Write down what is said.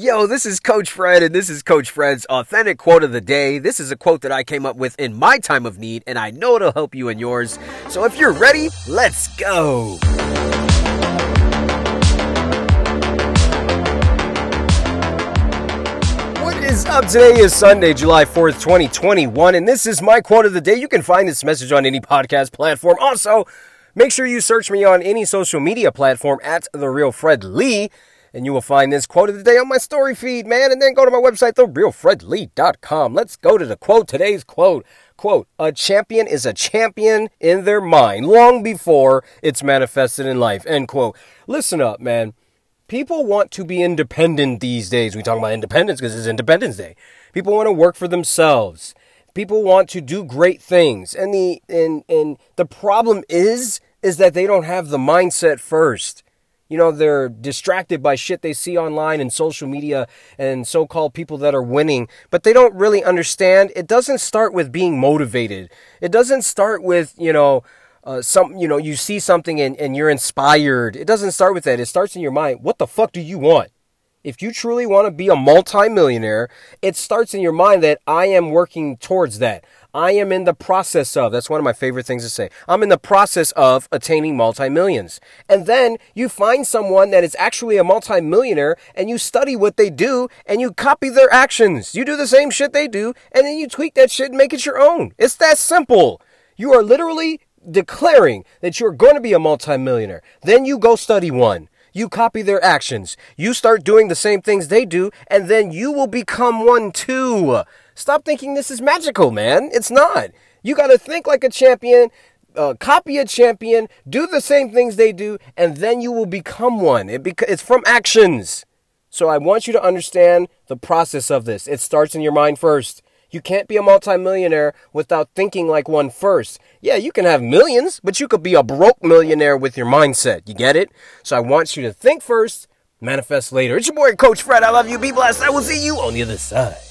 Yo, this is Coach Fred, and this is Coach Fred's authentic quote of the day. This is a quote that I came up with in my time of need, and I know it'll help you in yours. So if you're ready, let's go. What is up? Today is Sunday, July 4th, 2021, and this is my quote of the day. You can find this message on any podcast platform. Also, make sure you search me on any social media platform at The Real Fred Lee and you will find this quote of the day on my story feed, man. And then go to my website, therealfredlee.com. Let's go to the quote. Today's quote. Quote, a champion is a champion in their mind long before it's manifested in life. End quote. Listen up, man. People want to be independent these days. We talk about independence because it's Independence Day. People want to work for themselves. People want to do great things. And the and and the problem is is that they don't have the mindset first you know, they're distracted by shit they see online and social media and so called people that are winning, but they don't really understand. It doesn't start with being motivated. It doesn't start with, you know, uh, some, you know, you see something and, and you're inspired. It doesn't start with that. It starts in your mind. What the fuck do you want? If you truly want to be a multimillionaire, it starts in your mind that I am working towards that. I am in the process of, that's one of my favorite things to say. I'm in the process of attaining multi-millions. And then you find someone that is actually a multi-millionaire and you study what they do and you copy their actions. You do the same shit they do and then you tweak that shit and make it your own. It's that simple. You are literally declaring that you're going to be a multi-millionaire. Then you go study one. You copy their actions. You start doing the same things they do and then you will become one too. Stop thinking this is magical, man. It's not. You got to think like a champion, uh, copy a champion, do the same things they do, and then you will become one. It it's from actions. So I want you to understand the process of this. It starts in your mind first. You can't be a multimillionaire without thinking like one first. Yeah, you can have millions, but you could be a broke millionaire with your mindset. You get it? So I want you to think first, manifest later. It's your boy, Coach Fred. I love you. Be blessed. I will see you on the other side.